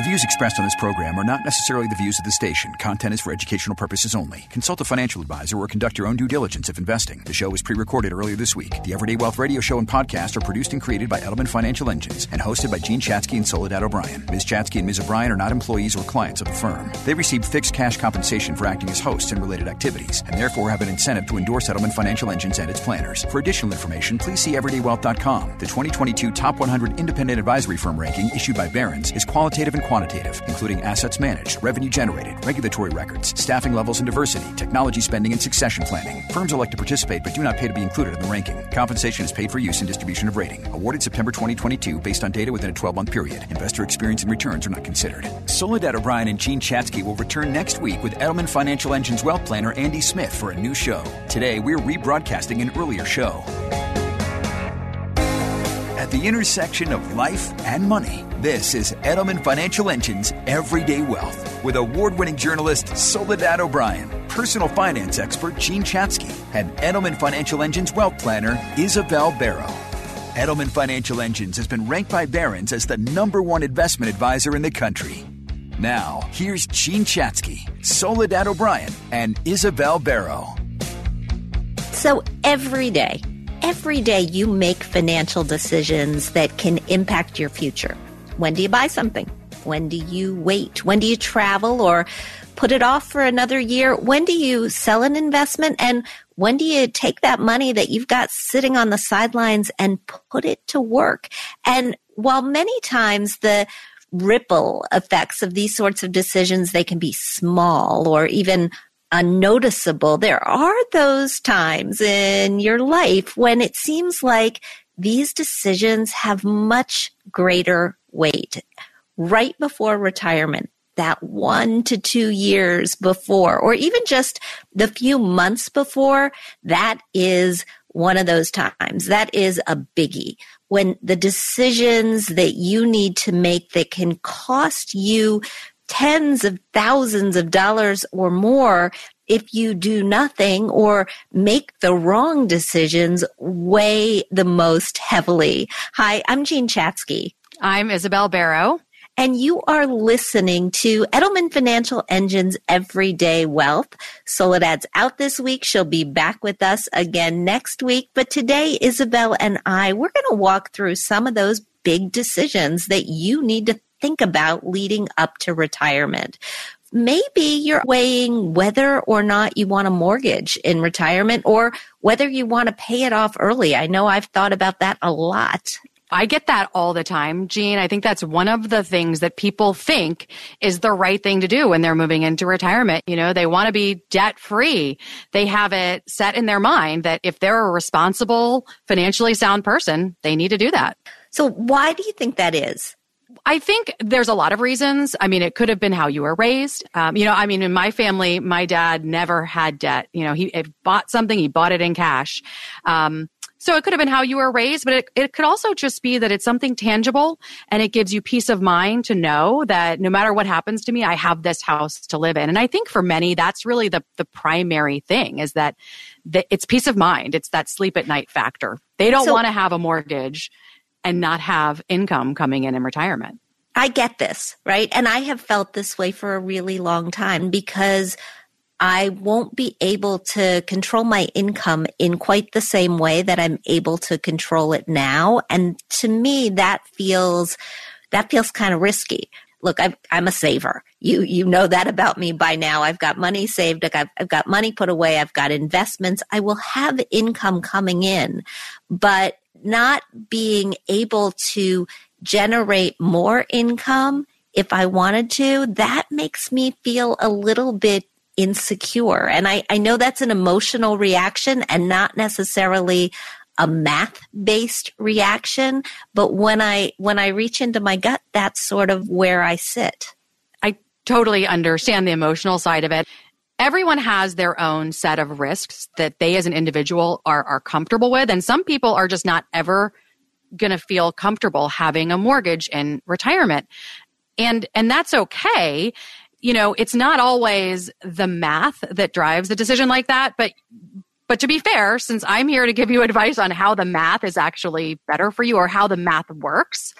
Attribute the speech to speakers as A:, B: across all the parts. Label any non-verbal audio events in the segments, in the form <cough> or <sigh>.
A: The views expressed on this program are not necessarily the views of the station. Content is for educational purposes only. Consult a financial advisor or conduct your own due diligence if investing. The show was pre recorded earlier this week. The Everyday Wealth radio show and podcast are produced and created by Edelman Financial Engines and hosted by Jean Chatzky and Soledad O'Brien. Ms. Chatzky and Ms. O'Brien are not employees or clients of the firm. They receive fixed cash compensation for acting as hosts and related activities and therefore have an incentive to endorse Edelman Financial Engines and its planners. For additional information, please see everydaywealth.com. The 2022 Top 100 Independent Advisory Firm ranking issued by Barron's is qualitative and quantitative, including assets managed, revenue generated, regulatory records, staffing levels and diversity, technology spending, and succession planning. Firms elect to participate but do not pay to be included in the ranking. Compensation is paid for use in distribution of rating. Awarded September 2022 based on data within a 12 month period. Investor experience and returns are not considered. Soledad O'Brien and Jean Chatzky will return next week with Edelman Financial Engine's wealth planner Andy Smith for a new show. Today, we're rebroadcasting an earlier show. At the intersection of life and money, this is Edelman Financial Engine's Everyday Wealth with award winning journalist Soledad O'Brien, personal finance expert Jean Chatzky, and Edelman Financial Engine's wealth planner Isabel Barrow. Edelman Financial Engines has been ranked by Barron's as the number one investment advisor in the country. Now, here's Jean Chatzky, Soledad O'Brien, and Isabel Barrow.
B: So every day, every day you make financial decisions that can impact your future. When do you buy something? When do you wait? When do you travel or put it off for another year? When do you sell an investment? And when do you take that money that you've got sitting on the sidelines and put it to work? And while many times the ripple effects of these sorts of decisions, they can be small or even unnoticeable. There are those times in your life when it seems like these decisions have much greater weight. Right before retirement, that one to two years before, or even just the few months before, that is one of those times. That is a biggie. When the decisions that you need to make that can cost you tens of thousands of dollars or more if you do nothing or make the wrong decisions weigh the most heavily. Hi, I'm Jean Chatzky.
C: I'm Isabel Barrow.
B: And you are listening to Edelman Financial Engine's Everyday Wealth. Soledad's out this week. She'll be back with us again next week. But today, Isabel and I, we're going to walk through some of those big decisions that you need to think about leading up to retirement. Maybe you're weighing whether or not you want a mortgage in retirement or whether you want to pay it off early. I know I've thought about that a lot.
C: I get that all the time, Jean. I think that's one of the things that people think is the right thing to do when they're moving into retirement. You know, they want to be debt free. They have it set in their mind that if they're a responsible, financially sound person, they need to do that.
B: So why do you think that is?
C: I think there's a lot of reasons. I mean, it could have been how you were raised. Um, you know, I mean, in my family, my dad never had debt. You know, he bought something, he bought it in cash. Um, so it could have been how you were raised, but it, it could also just be that it's something tangible and it gives you peace of mind to know that no matter what happens to me, I have this house to live in. And I think for many, that's really the, the primary thing is that the, it's peace of mind. It's that sleep at night factor. They don't so, want to have a mortgage and not have income coming in in retirement.
B: I get this, right? And I have felt this way for a really long time because I won't be able to control my income in quite the same way that I'm able to control it now. And to me, that feels, that feels kind of risky. Look, i am a saver. You, you know that about me by now. I've got money saved. I've, I've got money put away. I've got investments. I will have income coming in, but not being able to generate more income if I wanted to, that makes me feel a little bit insecure. And I, I know that's an emotional reaction and not necessarily a math based reaction. But when I, when I reach into my gut, that's sort of where I sit.
C: I totally understand the emotional side of it everyone has their own set of risks that they as an individual are, are comfortable with. And some people are just not ever going to feel comfortable having a mortgage in retirement. And, and that's okay. You know, it's not always the math that drives a decision like that, but but to be fair, since I'm here to give you <laughs> advice on how the math is actually better for you or how the math works,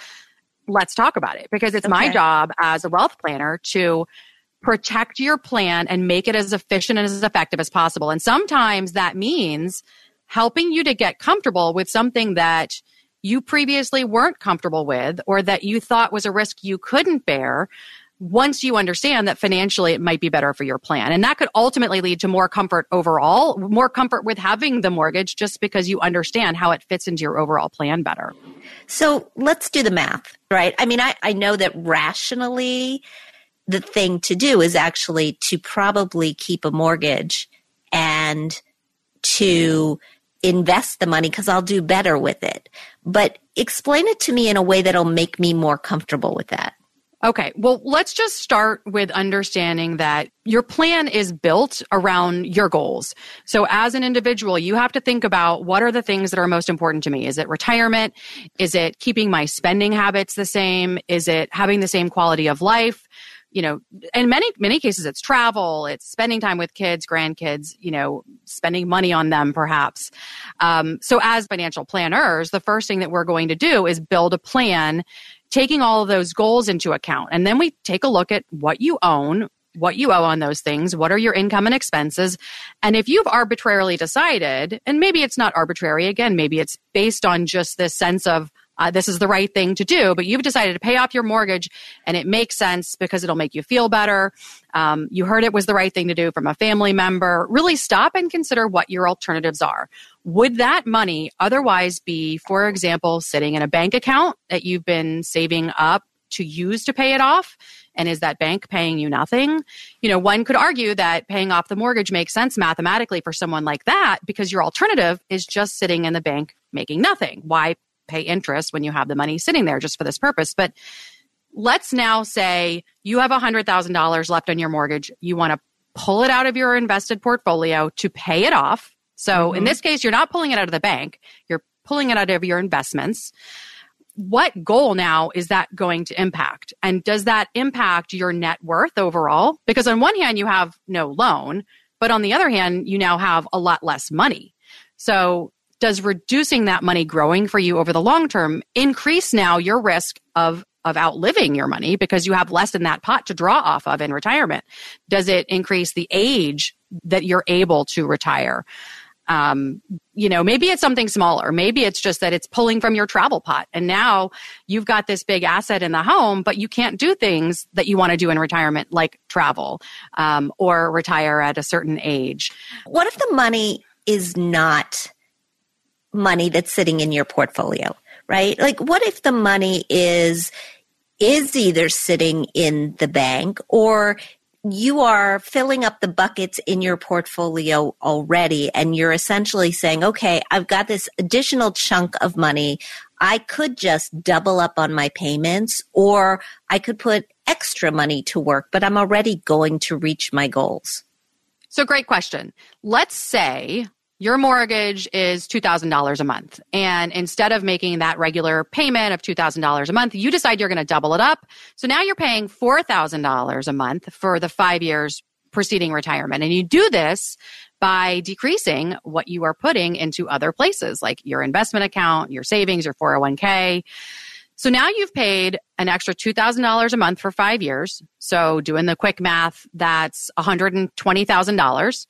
C: let's talk about it because it's okay. my job as a wealth planner to protect your plan and make it as efficient and as effective as possible. And sometimes that means helping you to get comfortable with something that you previously weren't comfortable with or that you thought was a risk you couldn't bear once you understand that financially it might be better for your plan. And that could ultimately lead to more comfort overall, more comfort with having the mortgage just because you understand how it fits into your overall plan better.
B: So let's do the math, right? I mean, I, I know that rationally the thing to do is actually to probably keep a mortgage and to invest the money because I'll do better with it. But explain it to me in a way that'll make me more comfortable with that.
C: Okay. Well, let's just start with understanding that your plan is built around your goals. So as an individual, you have to think about what are the things that are most important to me? Is it retirement? Is it keeping my spending habits the same? Is it having the same quality of life? You know, in many, many cases, it's travel, it's spending time with kids, grandkids, you know, spending money on them perhaps. Um, so as financial planners, the first thing that we're going to do is build a plan taking all of those goals into account. And then we take a look at what you own, what you owe on those things, what are your income and expenses. And if you've arbitrarily decided, and maybe it's not arbitrary, again, maybe it's based on just this sense of, uh, this is the right thing to do, but you've decided to pay off your mortgage and it makes sense because it'll make you feel better. Um, you heard it was the right thing to do from a family member. Really stop and consider what your alternatives are. Would that money otherwise be, for example, sitting in a bank account that you've been saving up to use to pay it off? And is that bank paying you nothing? You know, one could argue that paying off the mortgage makes sense mathematically for someone like that because your alternative is just sitting in the bank making nothing. Why pay interest when you have the money sitting there just for this purpose. But let's now say you have $100,000 left on your mortgage. You want to pull it out of your invested portfolio to pay it off. So mm-hmm. in this case, you're not pulling it out of the bank, you're pulling it out of your investments. What goal now is that going to impact? And does that impact your net worth overall? Because on one hand, you have no loan, but on the other hand, you now have a lot less money. So does reducing that money growing for you over the long term increase now your risk of of outliving your money because you have less in that pot to draw off of in retirement? Does it increase the age that you're able to retire? Um, you know, maybe it's something smaller. Maybe it's just that it's pulling from your travel pot. And now you've got this big asset in the home, but you can't do things that you want to do in retirement, like travel um, or retire at a certain age.
B: What if the money is not money that's sitting in your portfolio, right? Like what if the money is is either sitting in the bank or you are filling up the buckets in your portfolio already and you're essentially saying, okay, I've got this additional chunk of money. I could just double up on my payments or I could put extra money to work, but I'm already going to reach my goals.
C: So great question. Let's say your mortgage is $2,000 a month. And instead of making that regular payment of $2,000 a month, you decide you're going to double it up. So now you're paying $4,000 a month for the five years preceding retirement. And you do this by decreasing what you are putting into other places like your investment account, your savings, your 401k. So now you've paid an extra $2,000 a month for five years. So doing the quick math, that's $120,000.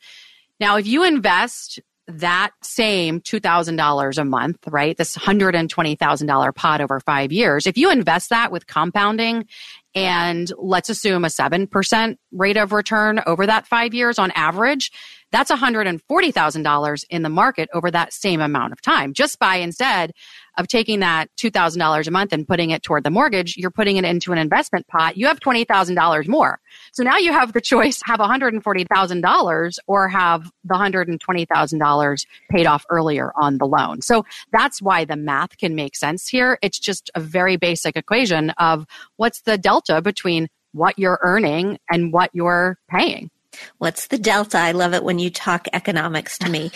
C: Now, if you invest that same $2,000 a month, right? This $120,000 pot over five years, if you invest that with compounding and let's assume a 7% rate of return over that five years on average, that's $140,000 in the market over that same amount of time. Just by instead of taking that $2,000 a month and putting it toward the mortgage, you're putting it into an investment pot. You have $20,000 more. So now you have the choice have $140,000 or have the $120,000 paid off earlier on the loan. So that's why the math can make sense here. It's just a very basic equation of what's the delta between what you're earning and what you're paying.
B: What's the delta? I love it when you talk economics to me.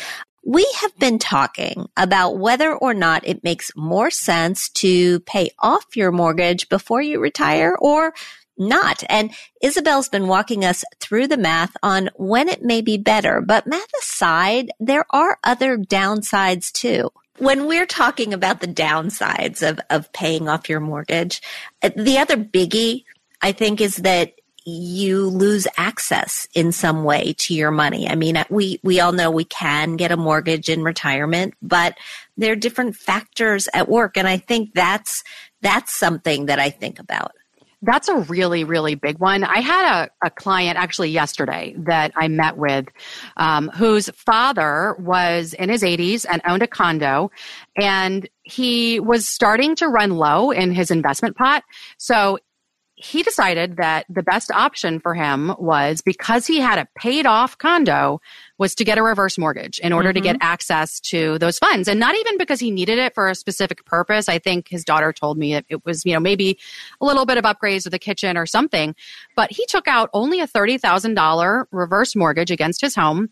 B: We have been talking about whether or not it makes more sense to pay off your mortgage before you retire or not. And Isabel's been walking us through the math on when it may be better. But math aside, there are other downsides too. When we're talking about the downsides of, of paying off your mortgage, the other biggie, I think, is that you lose access in some way to your money. I mean, we, we all know we can get a mortgage in retirement, but there are different factors at work. And I think that's, that's something that I think about.
C: That's a really, really big one. I had a, a client actually yesterday that I met with um, whose father was in his 80s and owned a condo, and he was starting to run low in his investment pot. So he decided that the best option for him was because he had a paid off condo was to get a reverse mortgage in order mm-hmm. to get mm-hmm. access to those funds and not even because he needed it for a specific purpose i think his daughter told me it, it was you know maybe a little bit of upgrades to the kitchen or something but he took out only a $30000 reverse mortgage against his home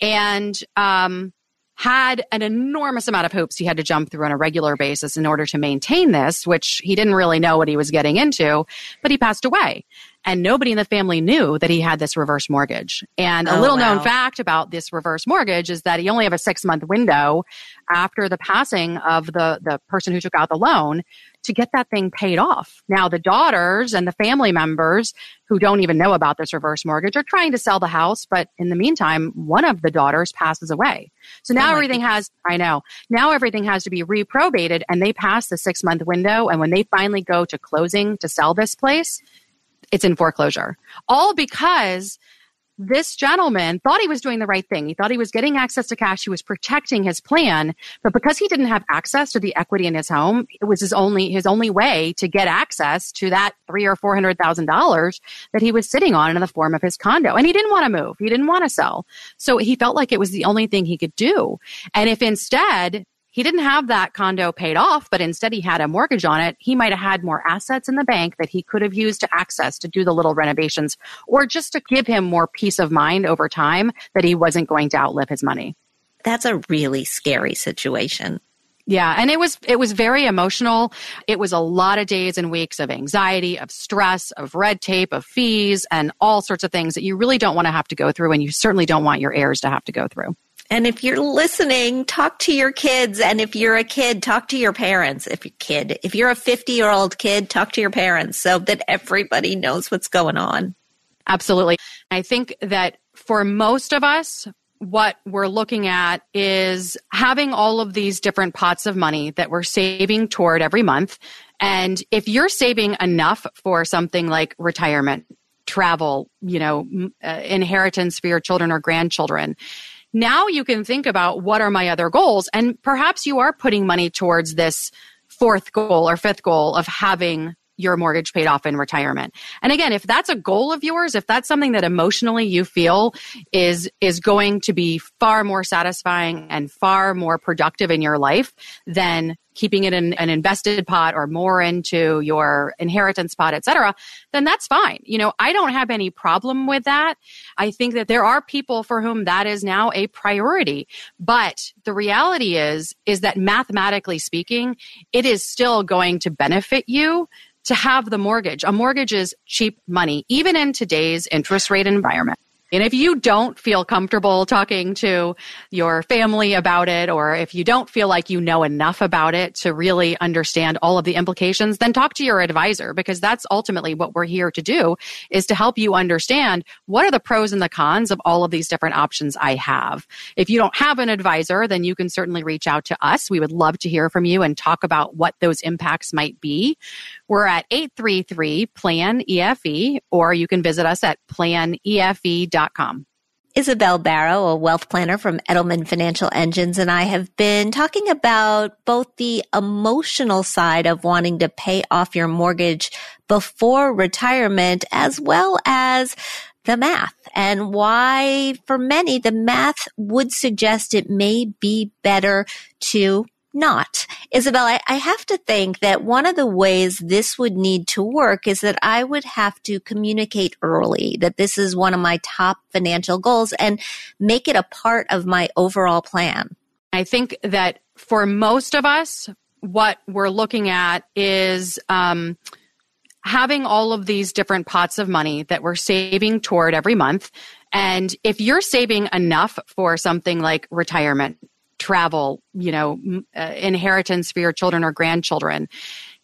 C: and um, had an enormous amount of hoops he had to jump through on a regular basis in order to maintain this, which he didn't really know what he was getting into, but he passed away and nobody in the family knew that he had this reverse mortgage. And a oh, little wow. known fact about this reverse mortgage is that he only have a six month window after the passing of the, the person who took out the loan to get that thing paid off. Now, the daughters and the family members who don't even know about this reverse mortgage are trying to sell the house, but in the meantime, one of the daughters passes away. So oh, now oh everything has, I know, now everything has to be reprobated and they pass the six month window. And when they finally go to closing to sell this place, it's in foreclosure. All because this gentleman thought he was doing the right thing. He thought he was getting access to cash. He was protecting his plan, but because he didn't have access to the equity in his home, it was his only his only way to get access to that three or four hundred thousand dollars that he was sitting on in the form of his condo. And he didn't want to move. He didn't want to sell. So he felt like it was the only thing he could do. And if instead he didn't have that condo paid off, but instead he had a mortgage on it. He might have had more assets in the bank that he could have used to access to do the little renovations or just to give him more peace of mind over time that he wasn't going to outlive his money.
B: That's a really scary situation.
C: Yeah, and it was it was very emotional. It was a lot of days and weeks of anxiety, of stress, of red tape, of fees and all sorts of things that you really don't want to have to go through and you certainly don't want your heirs to have to go through.
B: And if you're listening, talk to your kids. And if you're a kid, talk to your parents. If you're a kid, if you're a 50 year old kid, talk to your parents so that everybody knows what's going on.
C: Absolutely. I think that for most of us, what we're looking at is having all of these different pots of money that we're saving toward every month. And if you're saving enough for something like retirement, travel, you know, uh, inheritance for your children or grandchildren, now you can think about what are my other goals? And perhaps you are putting money towards this fourth goal or fifth goal of having your mortgage paid off in retirement. And again, if that's a goal of yours, if that's something that emotionally you feel is is going to be far more satisfying and far more productive in your life than keeping it in an invested pot or more into your inheritance pot, etc., then that's fine. You know, I don't have any problem with that. I think that there are people for whom that is now a priority. But the reality is, is that mathematically speaking, it is still going to benefit you to have the mortgage. A mortgage is cheap money, even in today's interest rate environment. And if you don't feel comfortable talking to your family about it, or if you don't feel like you know enough about it to really understand all of the implications, then talk to your advisor because that's ultimately what we're here to do is to help you understand what are the pros and the cons of all of these different options I have. If you don't have an advisor, then you can certainly reach out to us. We would love to hear from you and talk about what those impacts might be. We're at 833 plan EFE, or you can visit us at planefe.com edelman.com.
B: Isabel Barrow, a wealth planner from Edelman Financial Engines, and I have been talking about both the emotional side of wanting to pay off your mortgage before retirement as well as the math and why for many the math would suggest it may be better to not. Isabel, I, I, have to think that one of the ways this would need to work is that I would have to communicate early that this is one of my top financial goals and make it a part of my overall plan.
C: I think that for most of us, what we're looking at is um, having all of these different pots of money that we're saving toward every month. And if you're saving enough for something like retirement, travel, you know, uh, inheritance for your children or grandchildren.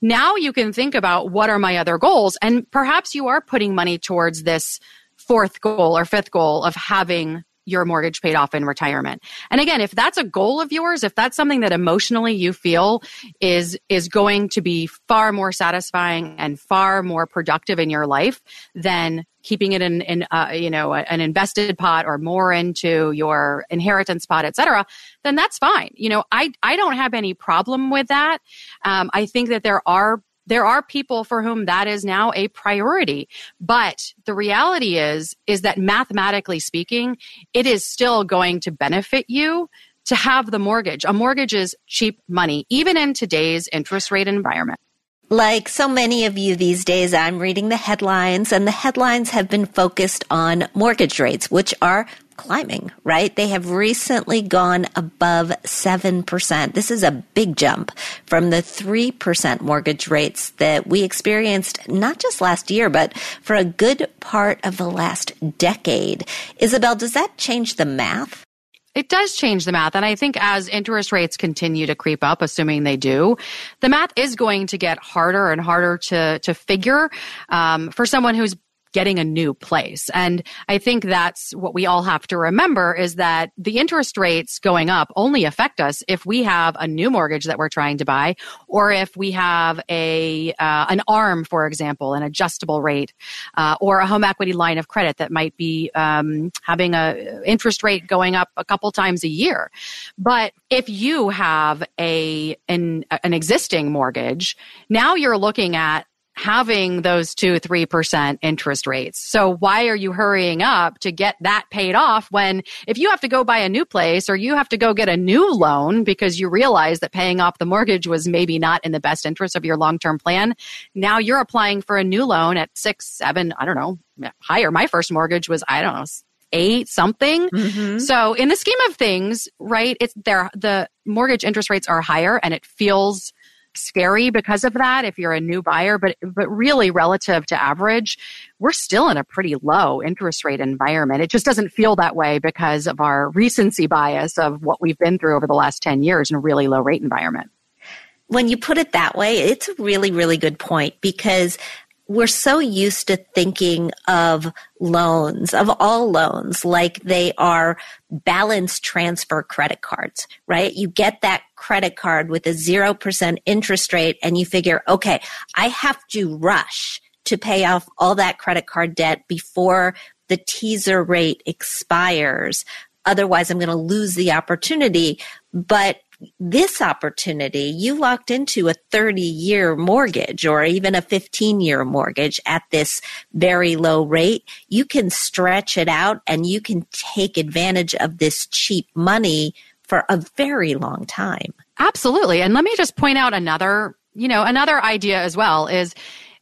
C: Now you can think about what are my other goals? And perhaps you are putting money towards this fourth goal or fifth goal of having your mortgage paid off in retirement. And again, if that's a goal of yours, if that's something that emotionally you feel is is going to be far more satisfying and far more productive in your life than keeping it in, in uh, you know an invested pot or more into your inheritance pot etc then that's fine you know i i don't have any problem with that um, i think that there are there are people for whom that is now a priority. But the reality is, is that mathematically speaking, it is still going to benefit you to have the mortgage. A mortgage is cheap money, even in today's interest rate environment.
B: Like so many of you these days, I'm reading the headlines and the headlines have been focused on mortgage rates, which are climbing, right? They have recently gone above 7%. This is a big jump from the 3% mortgage rates that we experienced not just last year, but for a good part of the last decade. Isabel, does that change the math?
C: It does change the math. And I think as interest rates continue to creep up, assuming they do, the math is going to get harder and harder to, to figure um, for someone who's getting a new place. And I think that's what we all have to remember is that the interest rates going up only affect us if we have a new mortgage that we're trying to buy or if we have a uh, an arm, for example, an adjustable rate uh, or a home equity line of credit that might be um, having a interest rate going up a couple times a year. But if you have a an, an existing mortgage, now you're looking at having those two, three percent interest rates. So why are you hurrying up to get that paid off when if you have to go buy a new place or you have to go get a new loan because you realize that paying off the mortgage was maybe not in the best interest of your long term plan, now you're applying for a new loan at six, seven, I don't know, higher. My first mortgage was, I don't know, eight something. Mm-hmm. So in the scheme of things, right, it's there, the mortgage interest rates are higher and it feels scary because of that if you're a new buyer, but but really relative to average, we're still in a pretty low interest rate environment. It just doesn't feel that way because of our recency bias of what we've been through over the last 10 years in a really low rate environment.
B: When you put it that way, it's a really, really good point because we're so used to thinking of loans, of all loans, like they are balance transfer credit cards, right? You get that credit card with a 0% interest rate and you figure, okay, I have to rush to pay off all that credit card debt before the teaser rate expires. Otherwise, I'm going to lose the opportunity. But this opportunity, you locked into a 30 year mortgage or even a 15 year mortgage at this very low rate. You can stretch it out and you can take advantage of this cheap money for a very long time.
C: Absolutely. And let me just point out another, you know, another idea as well is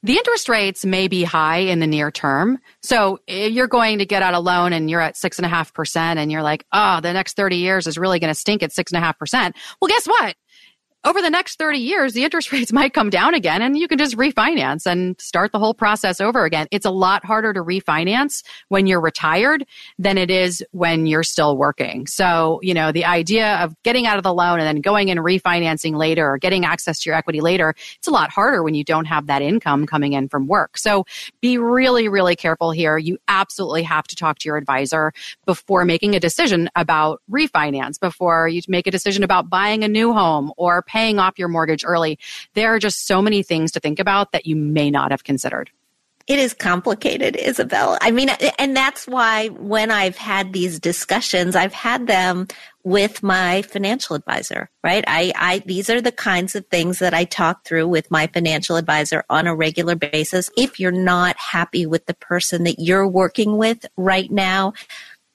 C: the interest rates may be high in the near term. So if you're going to get out a loan and you're at six and a half percent and you're like, oh, the next 30 years is really going to stink at six and a half percent. Well, guess what? Over the next 30 years, the interest <laughs> rates might come down again and you can just refinance and start the whole process over again. It's a lot harder to refinance when you're retired than it is when you're still working. So, you know, the idea of getting out of the loan and then going and refinancing later or getting access to your equity later, it's a lot harder when you don't have that income coming in from work. So be really, really careful here. You absolutely have to talk to your advisor before making a decision about refinance, before you make a decision about buying a new home or paying off your mortgage early. There are just so many things to think about that you may not have considered.
B: It is complicated, Isabel. I mean, and that's why when I've had these discussions, I've had them with my financial advisor, right? I, I, these are the kinds of things that I talk through with my financial advisor on a regular basis. If you're not happy with the person that you're working with right now,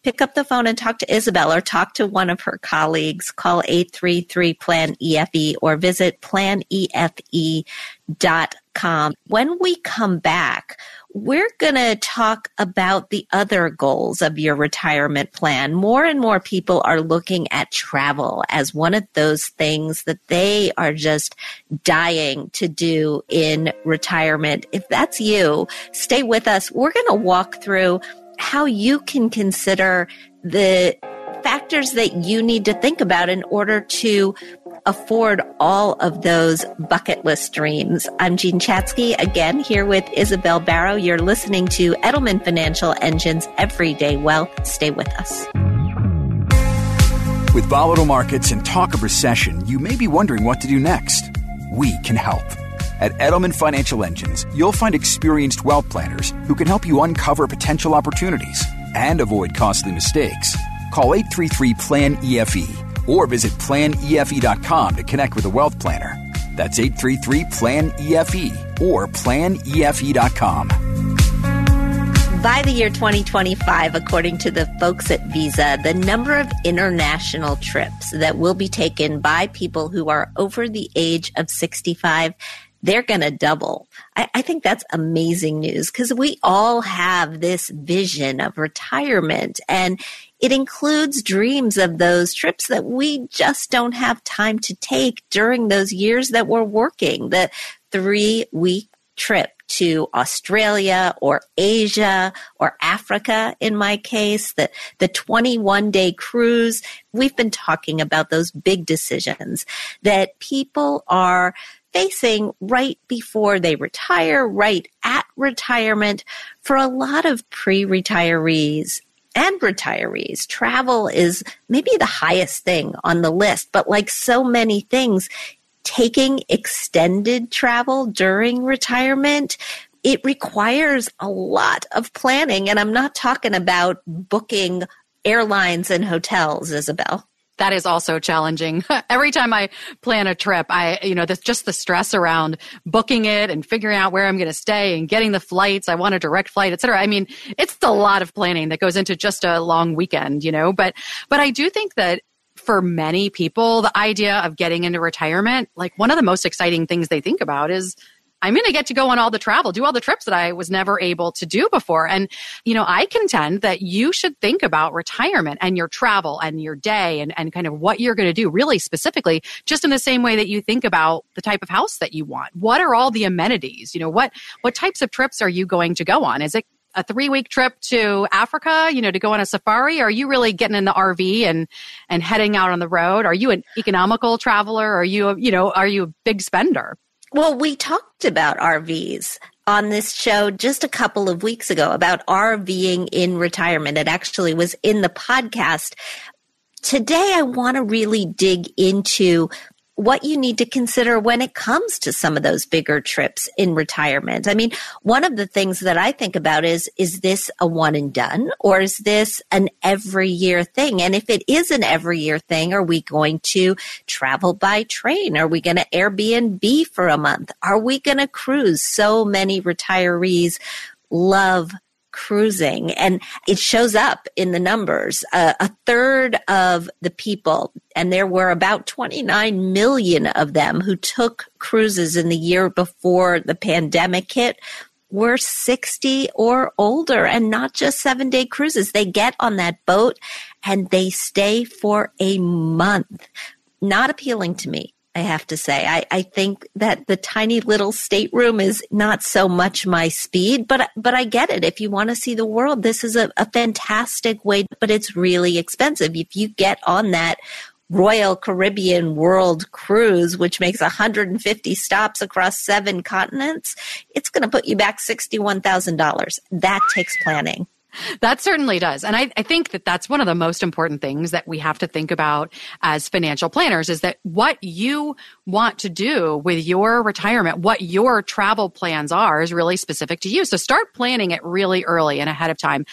B: pick up the phone and talk to Isabel or talk to one of her colleagues. Call 833 Plan EFE or visit planefe.com. When we come back, we're going to talk about the other goals of your retirement plan. More and more people are looking at travel as one of those things that they are just dying to do in retirement. If that's you, stay with us. We're going to walk through how you can consider the factors that you need to think about in order to afford all of those bucket list dreams. I'm Jean Chatzky again here with Isabel Barrow. You're listening to Edelman Financial Engine's Everyday Wealth. Stay with us.
A: With volatile markets and talk of recession, you may be wondering what to do next. We can help. At Edelman Financial Engines, you'll find experienced wealth planners who can help you uncover potential opportunities and avoid costly mistakes. Call 833 PLAN EFE or visit planefe.com to connect with a wealth planner. That's 833 PLAN EFE or planefe.com.
B: By the year 2025, according to the folks at Visa, the number of international trips that will be taken by people who are over the age of 65 they're going to double. I, I, think that's amazing news because we all have this vision of retirement and it includes dreams of those trips that we just don't have time to take during those years that we're working. The three week trip to Australia or Asia or Africa in my case, the, the 21 day cruise. We've been talking about those big decisions that people are facing right before they retire, right at retirement. For a lot of pre retirees, and retirees. Travel is maybe the highest thing on the list, but like so many things, taking extended travel during retirement, it requires a lot of planning. And I'm not talking about booking airlines and hotels, Isabel
C: that is also challenging. <laughs> Every time I plan a trip, I, you know, that's just the stress around booking it and figuring out where I'm going to stay and getting the flights. I want a direct flight, et cetera. I mean, it's a lot of planning that goes into just a long weekend, you know, but, but I do think that for many people, the idea of getting into retirement, like one of the most exciting things they think about is I'm going to get to go on all the travel, do all the trips that I was never able to do before. And, you know, I contend that you should think about retirement and your travel and your day and, and kind of what you're going to do really specifically, just in the same way that you think about the type of house that you want. What are all the amenities? You know, what, what types of trips are you going to go on? Is it a three week trip to Africa, you know, to go on a safari? Are you really getting in the RV and, and heading out on the road? Are you an economical traveler? Are you, you know, are you a big spender?
B: Well, we talked about RVs on this show just a couple of weeks ago about RVing in retirement. It actually was in the podcast. Today, I want to really dig into what you need to consider when it comes to some of those bigger trips in retirement. I mean, one of the things that I think about is, is this a one and done or is this an every year thing? And if it is an every year thing, are we going to travel by train? Are we going to Airbnb for a month? Are we going to cruise? So many retirees love cruising and it shows up in the numbers. Uh, a third of the people, and there were about 29 million of them who took cruises in the year before the pandemic hit, were 60 or older and not just seven day cruises. They get on that boat and they stay for a month. Not appealing to me. I have to say. I, I think that the tiny little stateroom is not so much my speed, but but I get it. If you want to see the world, this is a, a fantastic way, but it's really expensive. If you get on that Royal Caribbean World Cruise, which makes 150 stops across seven continents, it's going to put you back $61,000. That takes planning.
C: That certainly does. And I, I, think that that's one of the most important things that we have to think about as financial planners is that what you want to do with your retirement, what your travel plans are is really specific to you. So start planning it really early and ahead of time.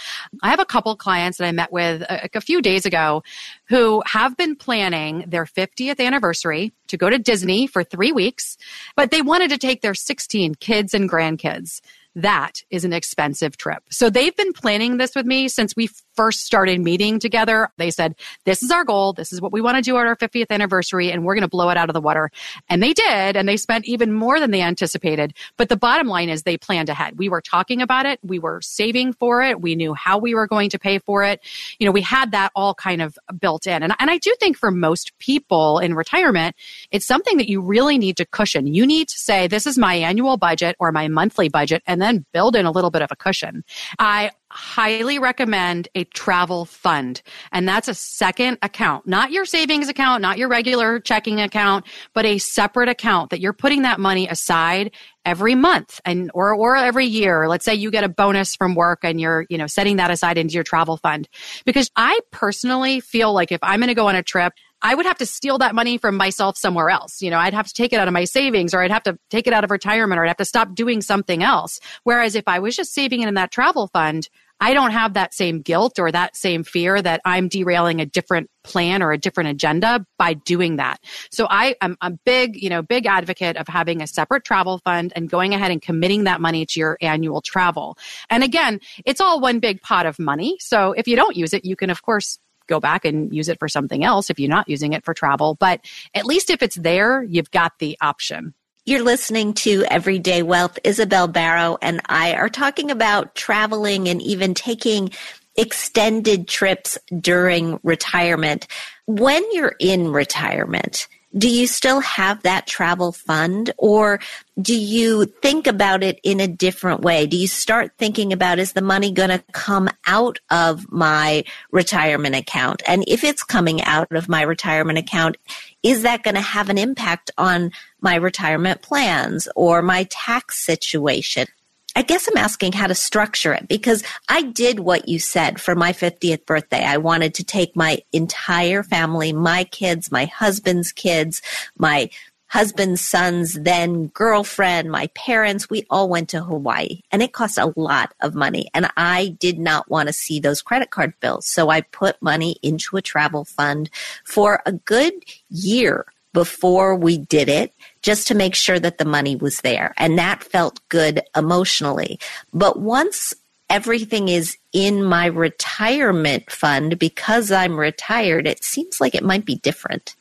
C: I have a couple clients that I met with a, a few days ago who have been planning their 50th anniversary to go to Disney for three weeks, but they wanted to take their 16 kids and grandkids that is an expensive trip. So they've been planning this with me since we first started meeting together. They said, this is our goal. This is what we want to do at our 50th anniversary and we're going to blow it out of the water. And they did. And they spent even more than they anticipated. But the bottom line is they planned ahead. We were talking about it. We were saving for it. We knew how we were going to pay for it. You know, we had that all kind of built in. And, and I do think for most people in retirement, it's something that you really need to cushion. You need to say, this is my annual budget or my monthly budget. And then then build in a little bit of a cushion. I highly recommend a travel fund. And that's a second account, not your savings account, not your regular checking account, but a separate account that you're putting that money aside every month and or or every year. Let's say you get a bonus from work and you're, you know, setting that aside into your travel fund. Because I personally feel like if I'm going to go on a trip, I would have to steal that money from myself somewhere else. You know, I'd have to take it out of my savings or I'd have to take it out of retirement or I'd have to stop doing something else. Whereas if I was just saving it in that travel fund, I don't have that same guilt or that same fear that I'm derailing a different plan or a different agenda by doing that. So I am a big, you know, big advocate of having a separate travel fund and going ahead and committing that money to your annual travel. And again, it's all one big pot of money. So if you don't use it, you can of course go back and use it for something else if you're not using it for travel. But at least if it's there, you've got the option.
B: You're listening to Everyday Wealth. Isabel Barrow and I are talking about traveling and even taking extended trips during retirement. When you're in retirement, do you still have that travel fund or do you think about it in a different way? Do you start thinking about is the money going to come out of my retirement account? And if it's coming out of my retirement account, is that going to have an impact on my retirement plans or my tax situation? I guess I'm asking how to structure it because I did what you said for my 50th birthday. I wanted to take my entire family, my kids, my husband's kids, my husband's son's then girlfriend, my parents, we all went to Hawaii and it cost a lot of money. And I did not want to see those credit card bills. So I put money into a travel fund for a good year before we did it just to make sure that the money was there. And that felt good emotionally. But once everything is in my retirement fund because I'm retired, it seems like it might be different.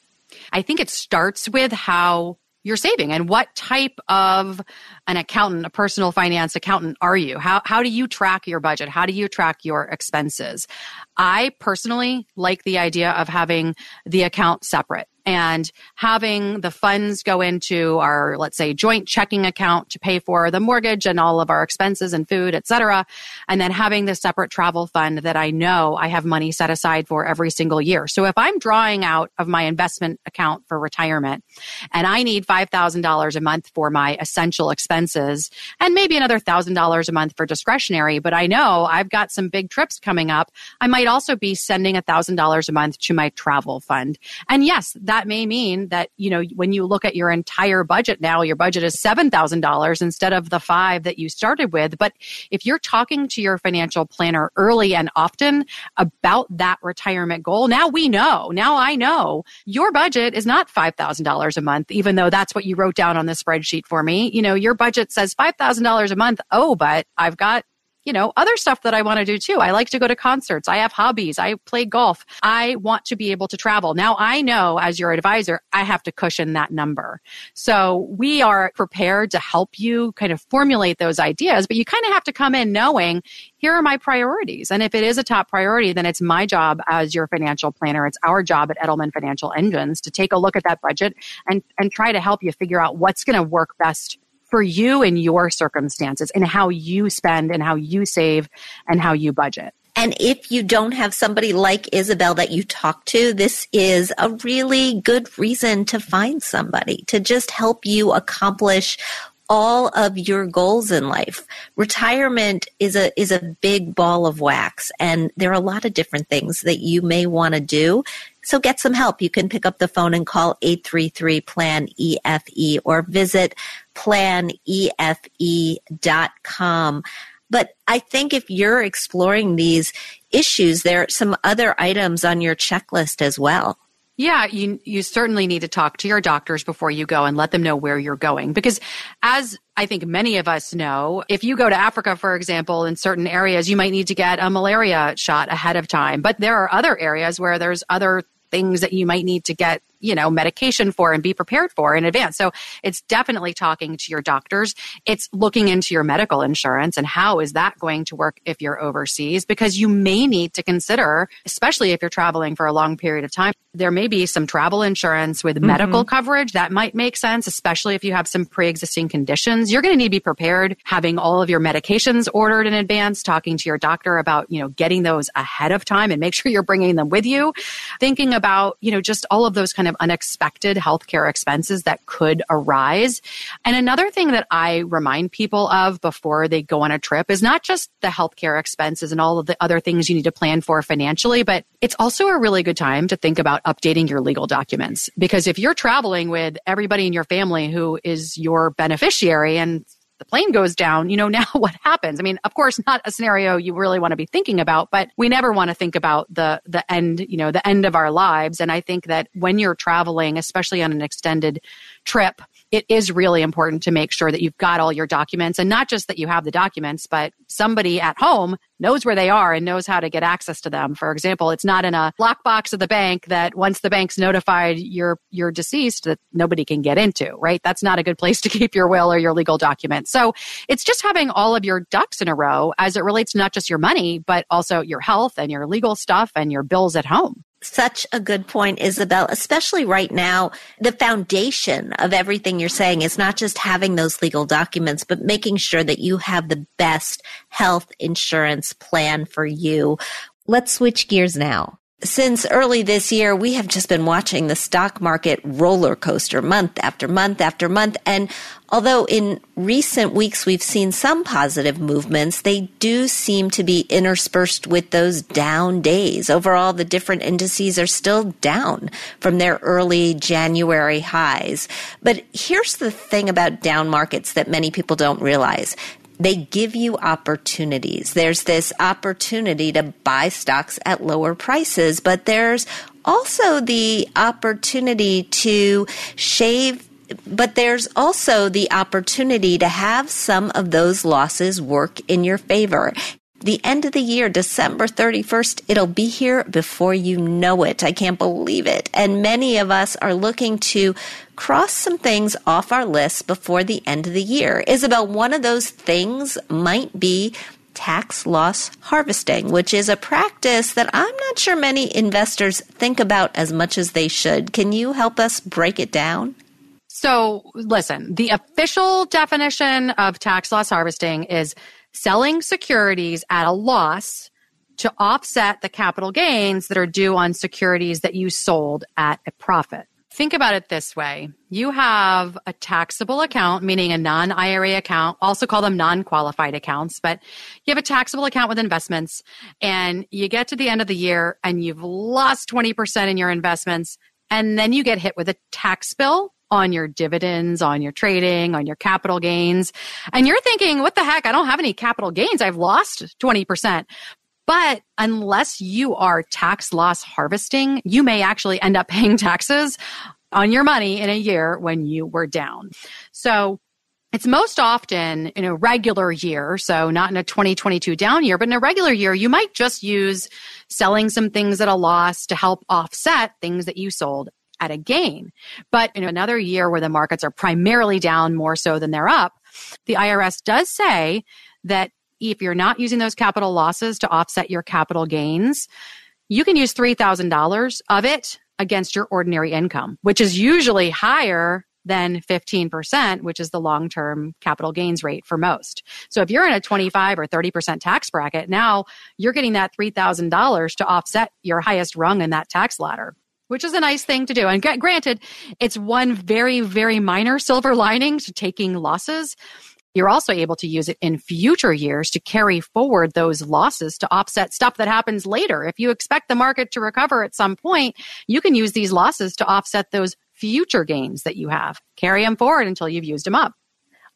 C: I think it starts with how you're saving and what type of an accountant, a personal finance accountant are you? How, how do you track your budget? How do you track your expenses? I personally like the idea of having the account separate and having the funds go into our let's say joint checking account to pay for the mortgage and all of our expenses and food etc and then having the separate travel fund that i know i have money set aside for every single year. So if i'm drawing out of my investment account for retirement and i need $5000 a month for my essential expenses and maybe another $1000 a month for discretionary but i know i've got some big trips coming up i might also be sending $1000 a month to my travel fund. And yes that that may mean that, you know, when you look at your entire budget now, your budget is $7,000 instead of the five that you started with. But if you're talking to your financial planner early and often about that retirement goal, now we know, now I know your budget is not $5,000 a month, even though that's what you wrote down on the spreadsheet for me. You know, your budget says $5,000 a month. Oh, but I've got you know, other stuff that I want to do too. I like to go to concerts. I have hobbies. I play golf. I want to be able to travel. Now I know as your advisor, I have to cushion that number. So we are prepared to help you kind of formulate those ideas, but you kind of have to come in knowing here are my priorities. And if it is a top priority, then it's my job as your financial planner. It's our job at Edelman Financial Engines to take a look at that budget and, and try to help you figure out what's going to work best for you and your circumstances and how you spend and how you save and how you budget.
B: And if you don't have somebody like Isabel that you talk to, this is a really good reason to find somebody to just help you accomplish all of your goals in life. Retirement is a is a big ball of wax and there are a lot of different things that you may want to do. So get some help. You can pick up the phone and call 833 plan EFE or visit planefe.com. But I think if you're exploring these issues, there are some other items on your checklist as well.
C: Yeah, you you certainly need to talk to your doctors before you go and let them know where you're going because as I think many of us know, if you go to Africa for example in certain areas you might need to get a malaria shot ahead of time, but there are other areas where there's other things that you might need to get you know, medication for and be prepared for in advance. So it's definitely talking to your doctors. It's looking into your medical insurance and how is that going to work if you're overseas because you may need to consider, especially if you're traveling for a long period of time, there may be some travel insurance with mm-hmm. medical coverage that might make sense, especially if you have some pre-existing conditions. You're going to need to be prepared, having all of your medications ordered in advance, talking to your doctor about, you know, getting those ahead of time and make sure you're bringing them with you. Thinking about, you know, just all of those kind of unexpected healthcare expenses that could arise. And another thing that I remind people of before they go on a trip is not just the healthcare expenses and all of the other things you need to plan for financially, but it's also a really good time to think about updating your legal documents. Because if you're traveling with everybody in your family who is your beneficiary and the plane goes down, you know, <laughs> now what happens? I mean, of course, not a scenario you really want to be thinking about, but we never want to think about the, the end, you know, the end of our lives. And I think that when you're traveling, especially on an extended trip, it is really important to make sure that you've got all your documents and not just that you have the documents, but somebody at home knows where they are and knows how to get access to them. For example, it's not in a lockbox of the bank that once the bank's notified you're you're deceased that nobody can get into, right? That's not a good place <laughs> to keep your will or your legal documents. So it's just having all of your ducks in a row as it relates to not just your money, but also your health and your legal stuff and your bills at home.
B: Such a good point, Isabel, especially right now. The foundation of everything you're saying is not just having those legal documents, but making sure that you have the best health insurance plan for you. Let's switch gears now. Since early this year, we have just been watching the stock market roller coaster month after month after month. And although in recent weeks we've seen some positive movements, they do seem to be interspersed with those down days. Overall, the different indices are still down from their early January highs. But here's the thing about down markets that many people don't realize they give you opportunities. There's this opportunity to buy stocks at lower prices, but there's also the opportunity to shave but there's also the opportunity to have some of those losses work in your favor the end of the year, December 31st, it'll be here before you know it. I can't believe it. And many of us are looking to cross some things off our list before the end of the year. Isabel, one of those things might be tax loss harvesting, which is a practice that I'm not sure many investors think about as much as they should. Can you help us break it down?
C: So, listen, the official definition of tax loss harvesting is selling securities at a loss to offset the capital gains that are due on securities that you sold at a profit. Think about it this way. You have a taxable account, meaning a non IRA account, also call them non qualified accounts, but you have a taxable account with investments and you get to the end of the year and you've lost 20% in your investments. And then you get hit with a tax bill on your dividends, on your trading, on your capital gains. And you're thinking, what the heck? I don't have any capital gains. I've lost 20%. But unless you are tax loss harvesting, you may actually end up <laughs> paying taxes on your money in a year when you were down. So it's most often in a regular year, so not in a 2022 down year, but in a regular year, you might just use selling some things at a loss to help offset things that you sold at a gain. But in another year where the markets are primarily down more so than they're up, the IRS does say that if you're not using those capital losses to offset your capital gains, you can use $3,000 of it against your ordinary income, which is usually higher than 15%, which is the long term capital gains rate for most. So if you're in a 25 or 30% tax bracket, now you're getting that $3,000 to offset your highest rung in that tax ladder which is a nice thing to do. And granted, it's one very, very minor silver lining to taking losses. You're also able to use it in future years to carry forward those losses to offset stuff that happens later. If you expect the market to recover at some point, you can use these losses to offset those future gains that you have. Carry them forward until you've used them up.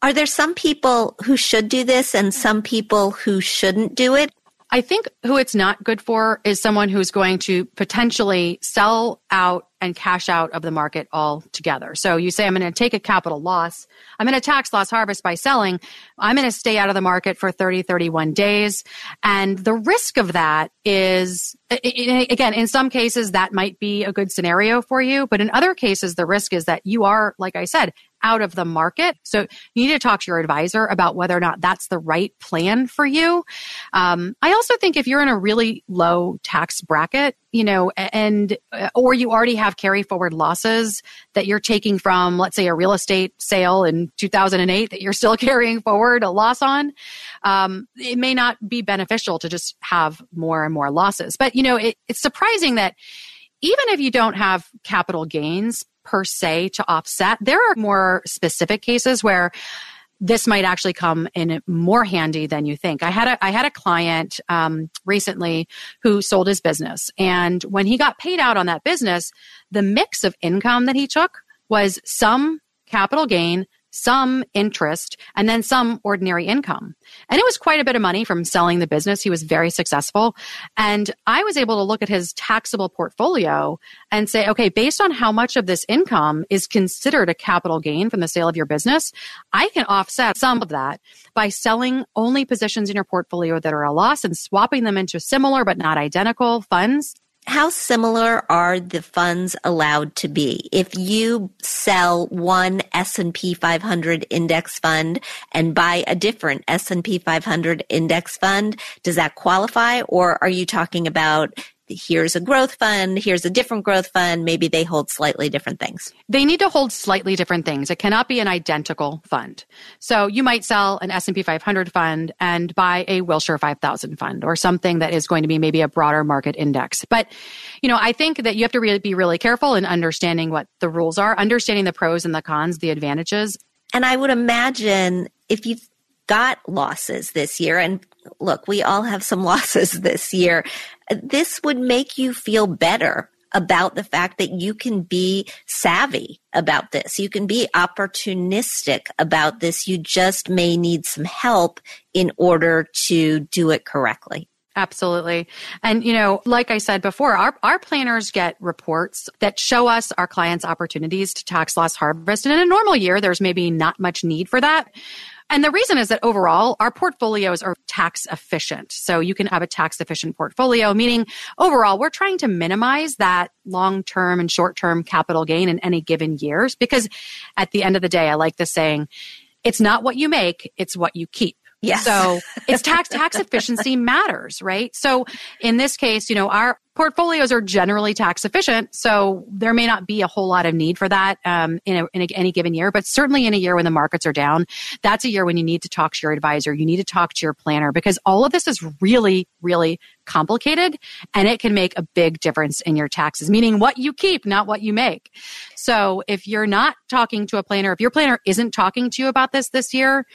B: Are there some people who should do this and some people who shouldn't do it?
C: I think who it's not good for is someone who's going to potentially sell out and cash out of the market altogether. So you say, I'm going to take a capital loss. I'm going to tax loss harvest by selling. I'm going to stay out of the market for 30, 31 days. And the risk of that is, again, in some cases, that might be a good scenario for you. But in other cases, the risk is that you are, like I said, out of the market. So you need to talk to your advisor about whether or not that's the right plan for you. Um, I also think if you're in a really low tax bracket, you know, and uh, or you already have carry forward losses that you're taking from, let's say, a real estate sale in 2008 that you're still <laughs> carrying forward a loss on, um, it may not be beneficial to just have more and more losses. But you know, it, it's surprising that even if you don't have capital gains per se to offset. There are more specific cases where this might actually come in more handy than you think. I had a I had a client um, recently who sold his business, and when he got paid out on that business, the mix of income that he took was some capital gain, some interest, and then some ordinary income. And it was quite a bit of money from selling the business. He was very successful. And I was able to look at his taxable portfolio and say, okay, based on how much of this income is considered a capital gain from the sale of your business, I can offset some of that by selling only positions in your portfolio that are a loss and swapping them into similar but not identical funds
B: how similar are the funds allowed to be? If you sell one S&P 500 index fund and buy a different S&P 500 index fund, does that qualify or are you talking about here's a growth fund, here's a different growth fund. Maybe they hold slightly different things.
C: They need to hold slightly different things. It cannot be an identical fund. So you might sell an S&P 500 fund and buy a Wilshire 5000 fund or something that is going to be maybe a broader market index. But, you know, I think that you have to really be really careful in understanding what the rules are, understanding the pros and the cons, the advantages.
B: And I would imagine if you've got losses this year, and look, we all have some <laughs> losses this year this would make you feel better about the fact that you can be savvy about this. You can be opportunistic about this. You just may need some help in order to do it correctly.
C: Absolutely. And, you know, like I said before, our, our planners get reports that show us our clients' opportunities to tax loss harvest. And in a normal year, there's maybe not much need for that. And the reason is that overall, our portfolios are tax efficient. So you can have a tax efficient portfolio, meaning overall, we're trying to minimize that long term and short term capital gain in any given years. Because at the end of the day, I like the saying, it's not what you make, it's what you keep.
B: Yes.
C: So it's tax tax efficiency matters, right? So in this case, you know, our portfolios are generally tax efficient, so there may not be a whole lot of need for that um, in, a, in a, any given year. But certainly in a year when the markets are down, that's a year when you need to talk to your advisor. You need to talk to your planner because all of this is really, really complicated, and it can make a big difference in your taxes. Meaning what you keep, not what you make. So if you're not talking to a planner, if your planner isn't talking to you about this this year,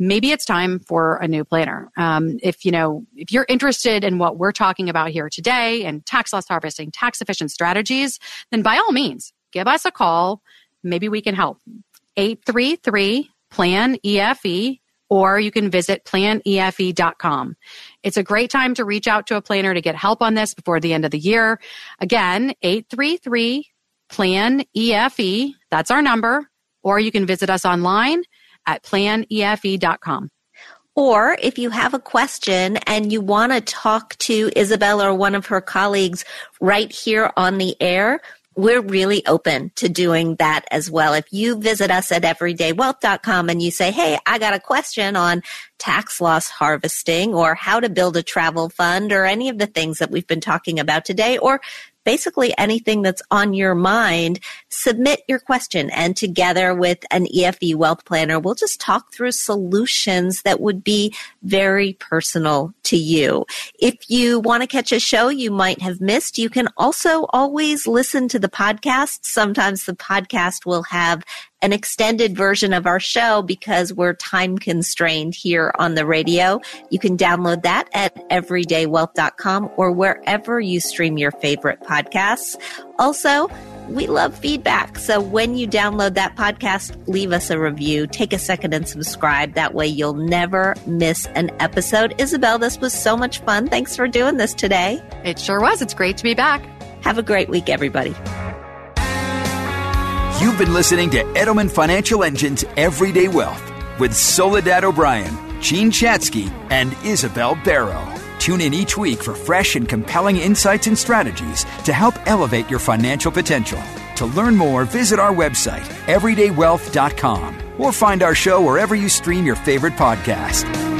C: maybe it's time for a new planner. Um, if you know, if you're interested in what we're talking about here today and tax loss harvesting, tax efficient strategies, then by all means, give us a call. Maybe we can help. 833 plan EFE or you can visit planefe.com. It's a great time to reach out to a planner to get help on this before the end of the year. Again, 833 plan EFE. That's our number. Or you can visit us online at planefe.com.
B: Or if you have a question and you want to talk to Isabel or one of her colleagues right here on the air, we're really open to doing that as well. If you visit us at everydaywealth.com and you say, Hey, I got a question on tax loss harvesting or how to build a travel fund or any of the things that we've been talking about today, or basically anything that's on your mind, submit your question. And together with an EFE wealth planner, we'll just talk through solutions that would be very personal to you. If you want to catch a show you might have missed, you can also always listen to the podcast. Sometimes the podcast will have an extended version of our show because we're time constrained here on the radio. You can download that at everydaywealth.com or wherever you stream your favorite podcasts. Also, we love feedback. So when you download that podcast, leave us a review. Take a second and subscribe. That way you'll never miss an episode. Isabel, this was so much fun. Thanks for doing this today.
C: It sure was. It's great to be back.
B: Have a great week, everybody.
A: You've been listening to Edelman Financial Engines' Everyday Wealth with Soledad O'Brien, Jean Chatzky, and Isabel Barrow. Tune in each week for fresh and compelling insights and strategies to help elevate your financial potential. To learn more, visit our website, everydaywealth.com, or find our show wherever you stream your favorite podcast.